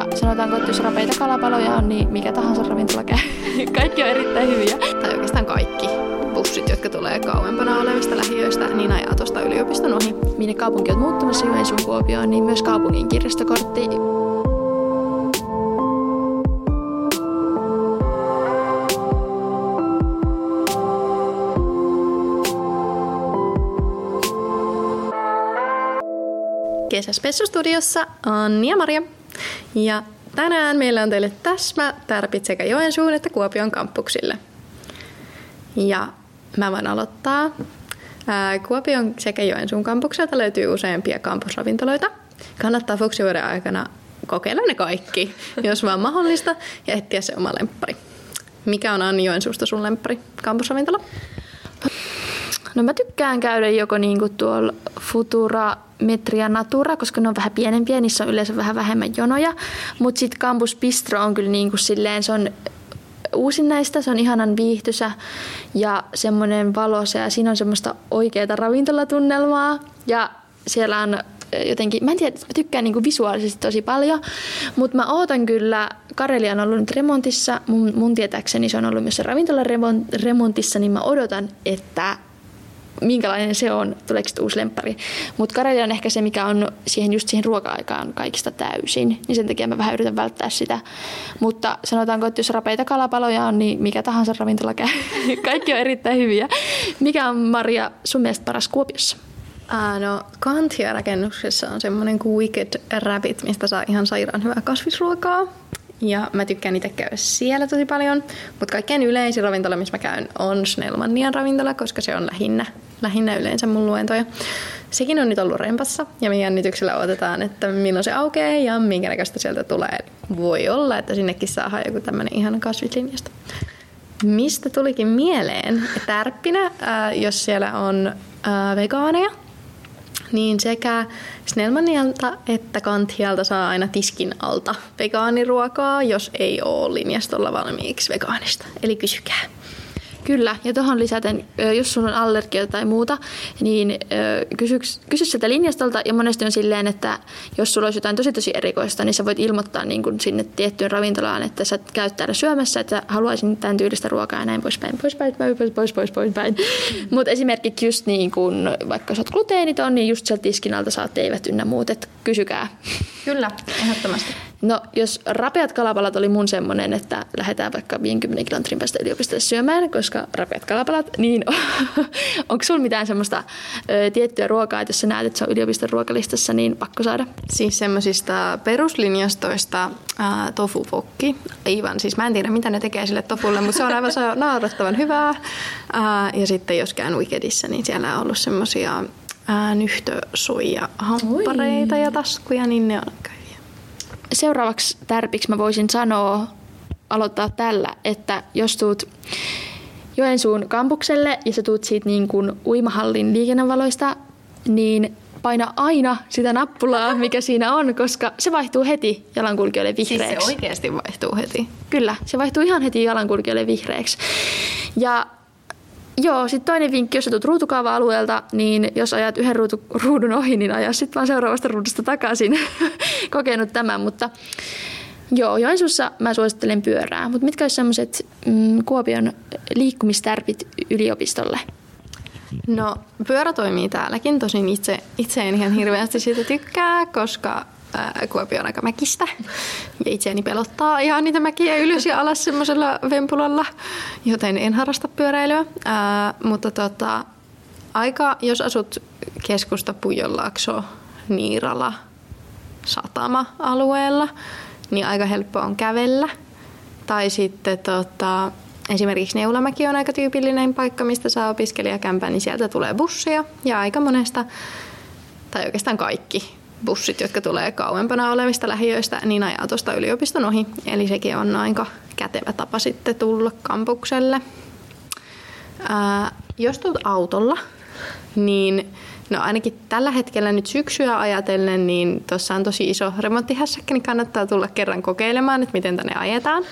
Mutta sanotaanko, että jos rapeita kalapaloja on, niin mikä tahansa ravintola käy. kaikki on erittäin hyviä. Tai oikeastaan kaikki bussit, jotka tulee kauempana olevista lähiöistä, niin ajaa tuosta yliopiston ohi. Minne kaupunki on muuttumassa Joensuun Kuopioon, niin myös kaupungin kirjastokortti Kesäspessustudiossa Anni ja Maria. Ja tänään meillä on teille täsmä tärpit sekä Joensuun että Kuopion kampuksille. Ja mä voin aloittaa. Kuopion sekä Joensuun kampukselta löytyy useampia kampusravintoloita. Kannattaa fuksivuoden aikana kokeilla ne kaikki, jos vaan mahdollista, ja etsiä se oma lemppari. Mikä on Anni Joensuusta sun lemppari kampusravintola? No mä tykkään käydä joko niinku tuolla Futura, Metria, Natura, koska ne on vähän pienempiä, niissä on yleensä vähän vähemmän jonoja. Mutta sitten Campus Bistro on kyllä niinku silleen, se on uusin näistä, se on ihanan viihtysä ja semmoinen valoisa ja siinä on semmoista oikeaa ravintolatunnelmaa ja siellä on jotenkin, mä en tiedä, mä tykkään niinku visuaalisesti tosi paljon, mutta mä ootan kyllä, Karelia on ollut nyt remontissa, mun, mun tietääkseni se on ollut myös se ravintolan remontissa, niin mä odotan, että minkälainen se on, tuleeko sitten uusi lemppari. Mutta Karelia on ehkä se, mikä on siihen, just siihen ruoka-aikaan kaikista täysin, niin sen takia mä vähän yritän välttää sitä. Mutta sanotaanko, että jos rapeita kalapaloja on, niin mikä tahansa ravintola käy. Kaikki on erittäin hyviä. Mikä on Maria sun mielestä paras Kuopiossa? Uh, no Kantia-rakennuksessa on semmoinen kuin Wicked Rabbit, mistä saa ihan sairaan hyvää kasvisruokaa. Ja mä tykkään itse käydä siellä tosi paljon. Mutta kaikkein yleisin ravintola, missä mä käyn, on Snellmannian ravintola, koska se on lähinnä, lähinnä yleensä mun luentoja. Sekin on nyt ollut rempassa ja me jännityksellä odotetaan, että milloin se aukeaa ja minkä näköistä sieltä tulee. Voi olla, että sinnekin saa joku tämmöinen ihana kasvislinjasta. Mistä tulikin mieleen? Tärppinä, jos siellä on vegaaneja, niin sekä Snellmanialta että Kanthialta saa aina tiskin alta vegaaniruokaa, jos ei ole linjastolla valmiiksi vegaanista. Eli kysykää. Kyllä, ja tuohon lisäten, jos sulla on allergia tai muuta, niin kysy, kysy sieltä linjastolta, ja monesti on silleen, että jos sulla olisi jotain tosi tosi erikoista, niin sä voit ilmoittaa niin kuin sinne tiettyyn ravintolaan, että sä käyt täällä syömässä, että haluaisin tämän tyylistä ruokaa ja näin poispäin, poispäin, pois, pois, pois, pois, pois, pois. Mm. Mutta esimerkiksi just niin kuin, vaikka sä oot gluteeniton, niin just sieltä tiskin alta saat teivät ynnä muut, että kysykää. Kyllä, ehdottomasti. No, jos rapeat kalapalat oli mun semmonen, että lähdetään vaikka 50 kilometrin päästä yliopistolle syömään, koska rapeat kalapalat, niin onko sulla mitään semmoista ö, tiettyä ruokaa, että jos sä näet, että se on yliopiston ruokalistassa, niin pakko saada? Siis semmoisista peruslinjastoista ää, tofupokki. Aivan, siis mä en tiedä mitä ne tekee sille tofulle, mutta se on aivan naurattavan hyvää. Ää, ja sitten jos käyn Wickedissa, niin siellä on ollut semmoisia nyhtösoija hamppareita ja taskuja, niin ne on seuraavaksi tärpiksi mä voisin sanoa, aloittaa tällä, että jos tuut Joensuun kampukselle ja sä tuut siitä niin kuin uimahallin liikennevaloista, niin paina aina sitä nappulaa, mikä siinä on, koska se vaihtuu heti jalankulkijoille vihreäksi. Siis se oikeasti vaihtuu heti? Kyllä, se vaihtuu ihan heti jalankulkijoille vihreäksi. Ja Joo, sitten toinen vinkki, jos tulet ruutukaava-alueelta, niin jos ajat yhden ruutu, ruudun ohi, niin aja sitten vaan seuraavasta ruudusta takaisin. Kokenut tämän, mutta joo, Joensuussa mä suosittelen pyörää. Mutta mitkä olisi sellaiset mm, Kuopion liikkumistärpit yliopistolle? No pyörä toimii täälläkin, tosin itse, itse en ihan hirveästi siitä tykkää, koska On aika mäkistä. Itseäni pelottaa ihan niitä mäkiä ylös ja alas semmoisella vempulalla, joten en harrasta pyöräilyä. Ää, mutta tota, aika, jos asut keskusta Pujonlaakso, Niirala, Satama-alueella, niin aika helppo on kävellä. Tai sitten tota, esimerkiksi Neulamäki on aika tyypillinen paikka, mistä saa opiskelijakämpää, niin sieltä tulee bussia ja aika monesta, tai oikeastaan kaikki bussit, jotka tulee kauempana olevista lähiöistä, niin ajaa tuosta yliopiston ohi. Eli sekin on aika kätevä tapa sitten tulla kampukselle. Ää, jos tulet autolla, niin no ainakin tällä hetkellä nyt syksyä ajatellen, niin tuossa on tosi iso remonttihässäkkä, niin kannattaa tulla kerran kokeilemaan, että miten tänne ajetaan.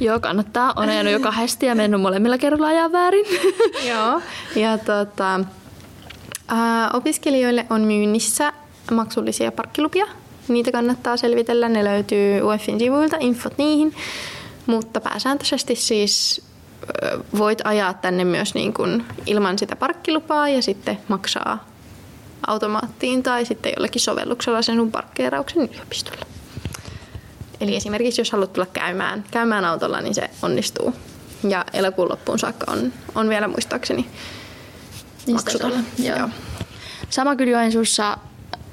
Joo, kannattaa. On ajanut jo kahdesti ja mennyt molemmilla kerralla ajan väärin. Joo, ja tota, ää, opiskelijoille on myynnissä maksullisia parkkilupia niitä kannattaa selvitellä. Ne löytyy UEFin sivuilta, infot niihin. Mutta pääsääntöisesti siis voit ajaa tänne myös niin kuin ilman sitä parkkilupaa ja sitten maksaa automaattiin tai sitten jollakin sovelluksella sen sun parkkeerauksen yliopistolla. Eli esimerkiksi jos haluat tulla käymään, käymään autolla, niin se onnistuu. Ja elokuun loppuun saakka on, on vielä muistaakseni maksuton. Joo. Joo. Sama kyllä Joensuussa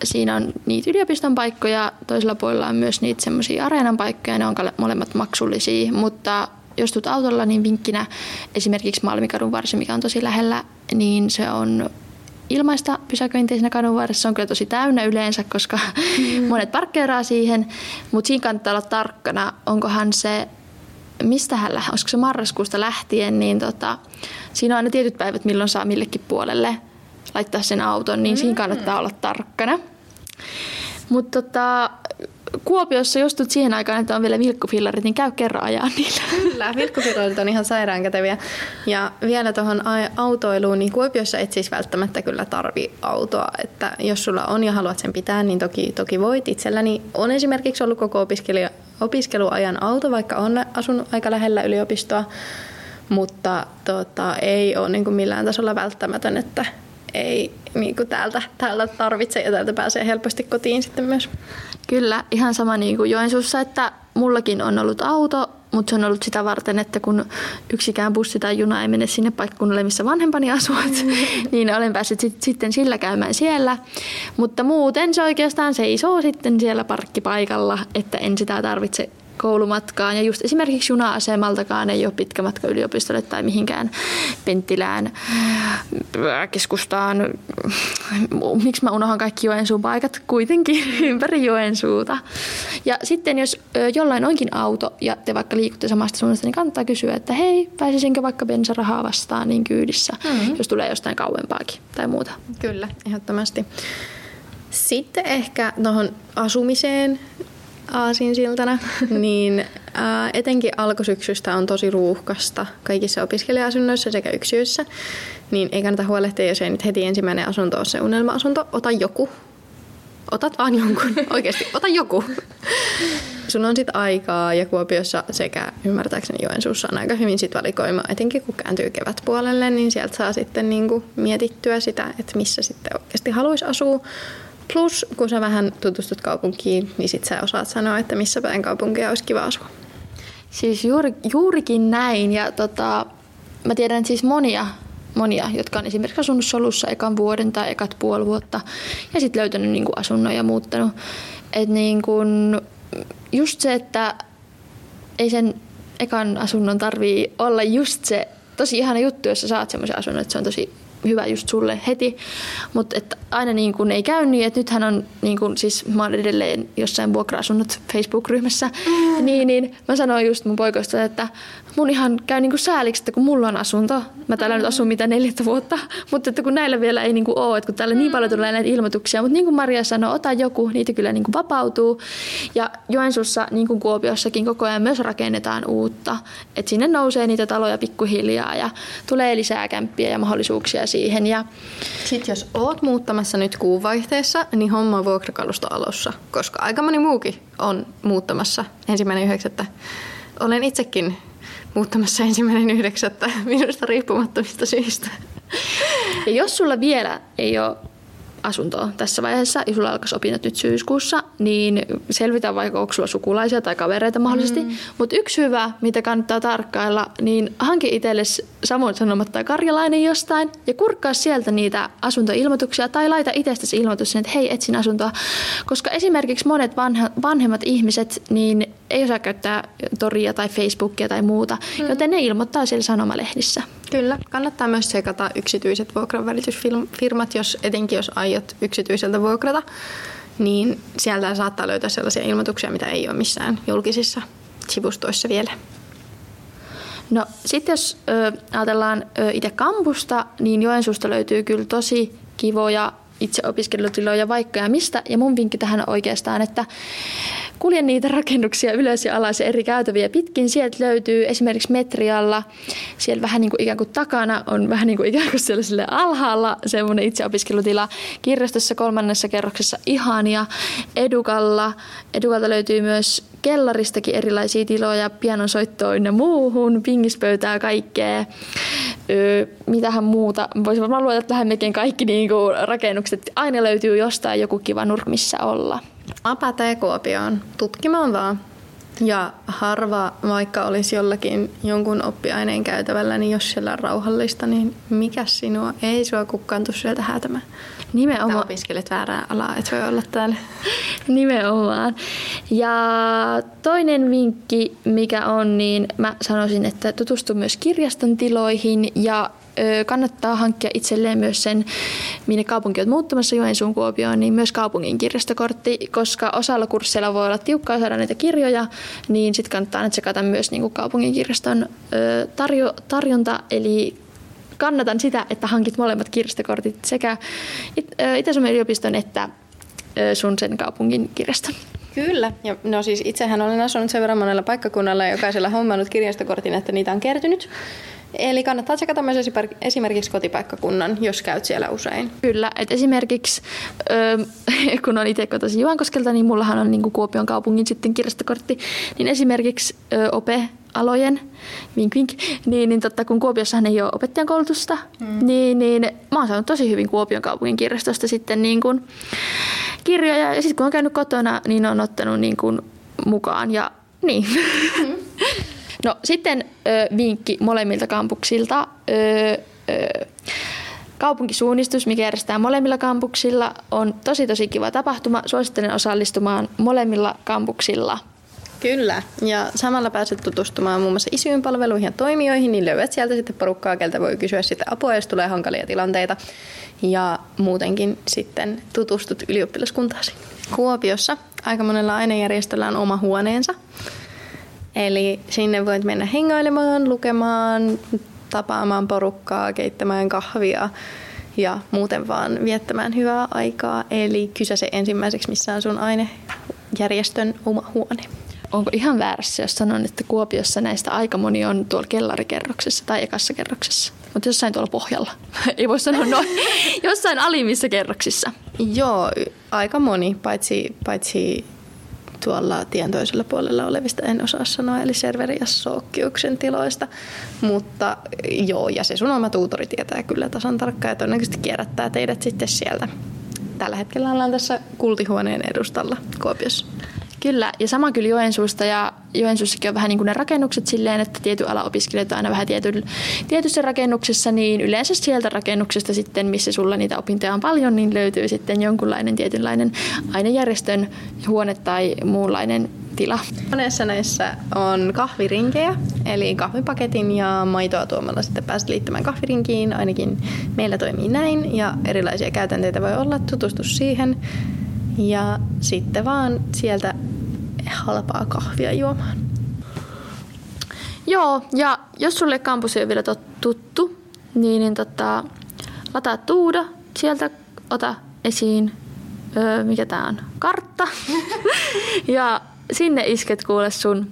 siinä on niitä yliopiston paikkoja, toisella puolella on myös niitä semmoisia areenan paikkoja, ne on molemmat maksullisia, mutta jos tulet autolla, niin vinkkinä esimerkiksi Malmikadun varsi, mikä on tosi lähellä, niin se on ilmaista pysäköintiä siinä kadun varressa. Se on kyllä tosi täynnä yleensä, koska mm. monet parkkeeraa siihen, mutta siinä kannattaa olla tarkkana, onkohan se mistä hän lähtee, olisiko se marraskuusta lähtien, niin tota, siinä on aina tietyt päivät, milloin saa millekin puolelle laittaa sen auton, niin siinä kannattaa olla tarkkana. Mutta tota, Kuopiossa, jos tulet siihen aikaan, että on vielä vilkkufillarit, niin käy kerran ajaa niillä. Kyllä, vilkkufillarit on ihan sairaankäteviä. Ja vielä tuohon autoiluun, niin Kuopiossa et siis välttämättä kyllä tarvi autoa. Että jos sulla on ja haluat sen pitää, niin toki, toki voit. Itselläni on esimerkiksi ollut koko opiskelija, opiskeluajan auto, vaikka on asunut aika lähellä yliopistoa. Mutta tota, ei ole niin millään tasolla välttämätön, että ei niin kuin täältä, täältä tarvitse ja täältä pääsee helposti kotiin sitten myös. Kyllä, ihan sama niin kuin Joensuussa, että mullakin on ollut auto, mutta se on ollut sitä varten, että kun yksikään bussi tai juna ei mene sinne paikkakunnalle, missä vanhempani asuvat, mm. niin olen päässyt sit, sitten sillä käymään siellä. Mutta muuten se oikeastaan seisoo sitten siellä parkkipaikalla, että en sitä tarvitse koulumatkaan. Ja just esimerkiksi juna-asemaltakaan ei ole pitkä matka yliopistolle tai mihinkään Penttilään äh, keskustaan. Miksi mä unohan kaikki Joensuun paikat kuitenkin ympäri Joensuuta. Ja sitten jos jollain onkin auto ja te vaikka liikutte samasta suunnasta, niin kannattaa kysyä, että hei, pääsisinkö vaikka bensarahaa vastaan niin kyydissä, mm-hmm. jos tulee jostain kauempaakin tai muuta. Kyllä, ehdottomasti. Sitten ehkä tuohon asumiseen aasinsiltana, niin ää, etenkin alkusyksystä on tosi ruuhkasta kaikissa opiskelija-asunnoissa sekä yksiöissä, niin ei kannata huolehtia, jos ei nyt heti ensimmäinen asunto ole se unelma-asunto. Ota joku. Otat vaan jonkun. Oikeasti, ota joku. Sun on sitten aikaa ja Kuopiossa sekä ymmärtääkseni Joensuussa on aika hyvin sit valikoima, etenkin kun kääntyy kevätpuolelle, niin sieltä saa sitten niinku mietittyä sitä, että missä sitten oikeasti haluaisi asua. Plus, kun sä vähän tutustut kaupunkiin, niin sit sä osaat sanoa, että missä päin kaupunkia olisi kiva asua. Siis juuri, juurikin näin. Ja tota, mä tiedän siis monia, monia, jotka on esimerkiksi asunut solussa ekan vuoden tai ekat puoli vuotta ja sitten löytänyt niin asunnon ja muuttanut. Et niin kuin, just se, että ei sen ekan asunnon tarvii olla just se tosi ihana juttu, jos sä saat semmoisen asunnon, että se on tosi hyvä just sulle heti, mutta aina niin kuin ei käy niin, että nythän on niin kuin, siis mä olen edelleen jossain vuokra-asunnot Facebook-ryhmässä, mm. niin, niin mä sanoin just mun poikoista, että mun ihan käy niin kuin sääliksi, että kun mulla on asunto, mä täällä mm. nyt asun mitä neljättä vuotta, mutta että kun näillä vielä ei niin kuin ole, että kun täällä mm. niin paljon tulee näitä ilmoituksia, mutta niin kuin Maria sanoi, ota joku, niitä kyllä niin kuin vapautuu. Ja Joensuussa, niin kuin Kuopiossakin, koko ajan myös rakennetaan uutta, että sinne nousee niitä taloja pikkuhiljaa ja tulee lisää kämppiä ja mahdollisuuksia siihen. Ja... Sitten jos oot muuttamassa nyt kuuvaihteessa, niin homma vuokrakalusto alussa, koska aika moni muukin on muuttamassa ensimmäinen yhdeksättä. Olen itsekin muuttamassa ensimmäinen yhdeksättä minusta riippumattomista syistä. Ja jos sulla vielä ei ole asuntoa tässä vaiheessa ja sulla alkaisi opinnot nyt syyskuussa, niin selvitä vaikka onko sulla sukulaisia tai kavereita mahdollisesti. Mm. Mutta yksi hyvä, mitä kannattaa tarkkailla, niin hanki itsellesi samoin sanomatta karjalainen jostain ja kurkkaa sieltä niitä asuntoilmoituksia tai laita itsestäsi ilmoitus että hei etsin asuntoa. Koska esimerkiksi monet vanha, vanhemmat ihmiset niin ei osaa käyttää toria tai Facebookia tai muuta, mm. joten ne ilmoittaa siellä sanomalehdissä. Kyllä, kannattaa myös sekata yksityiset vuokranvälitysfirmat, jos, etenkin jos aiot yksityiseltä vuokrata, niin sieltä saattaa löytää sellaisia ilmoituksia, mitä ei ole missään julkisissa sivustoissa vielä. No sitten jos ö, ajatellaan ö, itse kampusta, niin Joensuusta löytyy kyllä tosi kivoja itse opiskelutiloja vaikka ja mistä. Ja mun vinkki tähän on oikeastaan, että kuljen niitä rakennuksia ylös ja alas ja eri käytäviä pitkin. Sieltä löytyy esimerkiksi metrialla, siellä vähän niin kuin ikään kuin takana on vähän niin kuin ikään kuin sellaiselle alhaalla semmoinen itse opiskelutila. Kirjastossa kolmannessa kerroksessa ihania. Edukalla, Edukalta löytyy myös kellaristakin erilaisia tiloja, pianonsoittoon ja muuhun, pingispöytää, kaikkea. Öö, mitähän muuta. Voisi varmaan luoda tähän melkein kaikki niin kuin rakennukset. Aina löytyy jostain joku kiva nurk, missä olla. Apa Kuopioon tutkimaan vaan. Ja harva, vaikka olisi jollakin jonkun oppiaineen käytävällä, niin jos siellä on rauhallista, niin mikä sinua? Ei sua kukaan tuu sieltä häätämään. Nimenomaan. Opiskelet väärää alaa, et voi olla täällä. Nimenomaan. Ja toinen vinkki, mikä on, niin mä sanoisin, että tutustu myös kirjaston tiloihin ja kannattaa hankkia itselleen myös sen, minne kaupunki on muuttumassa Joensuun Kuopioon, niin myös kaupungin kirjastokortti, koska osalla kursseilla voi olla tiukkaa saada näitä kirjoja, niin sitten kannattaa nyt sekata myös niin kuin kaupungin kirjaston tarjo, tarjonta, eli kannatan sitä, että hankit molemmat kirjastokortit sekä Itä-Suomen yliopiston että sun sen kaupungin kirjaston. Kyllä. Ja no siis itsehän olen asunut sen verran monella paikkakunnalla ja jokaisella hommannut kirjastokortin, että niitä on kertynyt. Eli kannattaa tsekata myös esimerkiksi kotipaikkakunnan, jos käyt siellä usein. Kyllä, että esimerkiksi kun on itse kotoisin Juankoskelta, niin mullahan on niin kuin Kuopion kaupungin sitten kirjastokortti, niin esimerkiksi OPE alojen, vink vink, niin, niin totta, kun Kuopiossahan ei ole opettajan koulutusta, mm. niin, niin mä oon saanut tosi hyvin Kuopion kaupungin kirjastosta sitten niin kuin kirjoja. Ja sitten kun on käynyt kotona, niin on ottanut niin kuin mukaan ja niin. Mm. No sitten ö, vinkki molemmilta kampuksilta. Ö, ö, kaupunkisuunnistus, mikä järjestää molemmilla kampuksilla, on tosi tosi kiva tapahtuma. Suosittelen osallistumaan molemmilla kampuksilla. Kyllä, ja samalla pääset tutustumaan muun muassa isyyn palveluihin ja toimijoihin, niin löydät sieltä sitten porukkaa, keltä voi kysyä sitten apua, jos tulee hankalia tilanteita. Ja muutenkin sitten tutustut ylioppilaskuntaasi. Kuopiossa aika monella ainejärjestöllä on oma huoneensa, Eli sinne voit mennä hengailemaan, lukemaan, tapaamaan porukkaa, keittämään kahvia ja muuten vaan viettämään hyvää aikaa. Eli kysäse ensimmäiseksi, missä on sun ainejärjestön oma huone. Onko ihan väärässä, jos sanon, että Kuopiossa näistä aika moni on tuolla kellarikerroksessa tai ekassa kerroksessa? Mutta jossain tuolla pohjalla. Ei voi sanoa noin. jossain alimmissa kerroksissa. Joo, aika moni, paitsi, paitsi tuolla tien toisella puolella olevista en osaa sanoa, eli serveri- ja sookkiuksen tiloista. Mutta joo, ja se sun oma tuutori tietää kyllä tasan tarkkaan ja todennäköisesti kierrättää teidät sitten sieltä. Tällä hetkellä ollaan tässä kultihuoneen edustalla Kuopiossa. Kyllä, ja sama kyllä Joensuusta, ja Joensuussakin on vähän niin kuin ne rakennukset silleen, että tiety ala opiskelijat aina vähän tiety, tietyssä rakennuksessa, niin yleensä sieltä rakennuksesta sitten, missä sulla niitä opintoja on paljon, niin löytyy sitten jonkunlainen tietynlainen ainejärjestön huone tai muunlainen tila. Monessa näissä on kahvirinkejä, eli kahvipaketin ja maitoa tuomalla sitten pääset liittymään kahvirinkiin, ainakin meillä toimii näin, ja erilaisia käytänteitä voi olla, tutustu siihen. Ja sitten vaan sieltä halpaa kahvia juomaan. Joo, ja jos sulle kampus ei ole vielä tuttu, niin, niin tota, lataa Tuuda, sieltä ota esiin, öö, mikä tää on, kartta. ja sinne isket kuule sun,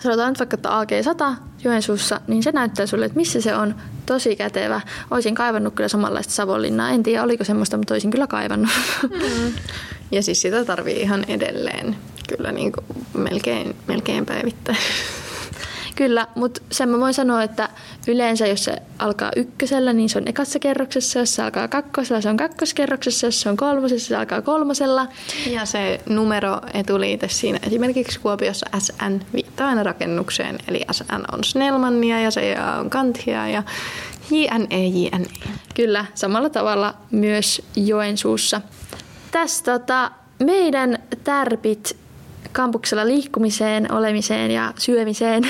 sanotaan nyt vaikka, että AG100 Joensuussa, niin se näyttää sulle, että missä se on. Tosi kätevä. Olisin kaivannut kyllä samanlaista Savonlinnaa. En tiedä, oliko semmoista, mutta olisin kyllä kaivannut. Mm. Ja siis sitä tarvii ihan edelleen kyllä niin kuin melkein, melkein päivittäin. Kyllä, mutta sen mä voin sanoa, että yleensä jos se alkaa ykkösellä, niin se on ekassa kerroksessa. Jos se alkaa kakkosella, se on kakkoskerroksessa. Jos se on kolmosessa, se alkaa kolmosella. Ja se numero etuliite siinä esimerkiksi Kuopiossa SN viittaa aina rakennukseen. Eli SN on Snellmannia ja se on Kantia ja JNE, JNE. Kyllä, samalla tavalla myös Joensuussa. Tässä tota, meidän tärpit kampuksella liikkumiseen, olemiseen ja syömiseen.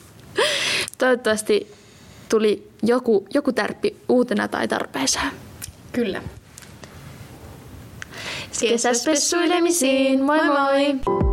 Toivottavasti tuli joku, joku tärppi uutena tai tarpeeseen. Kyllä. Kesäspessuilemisiin, moi moi! moi.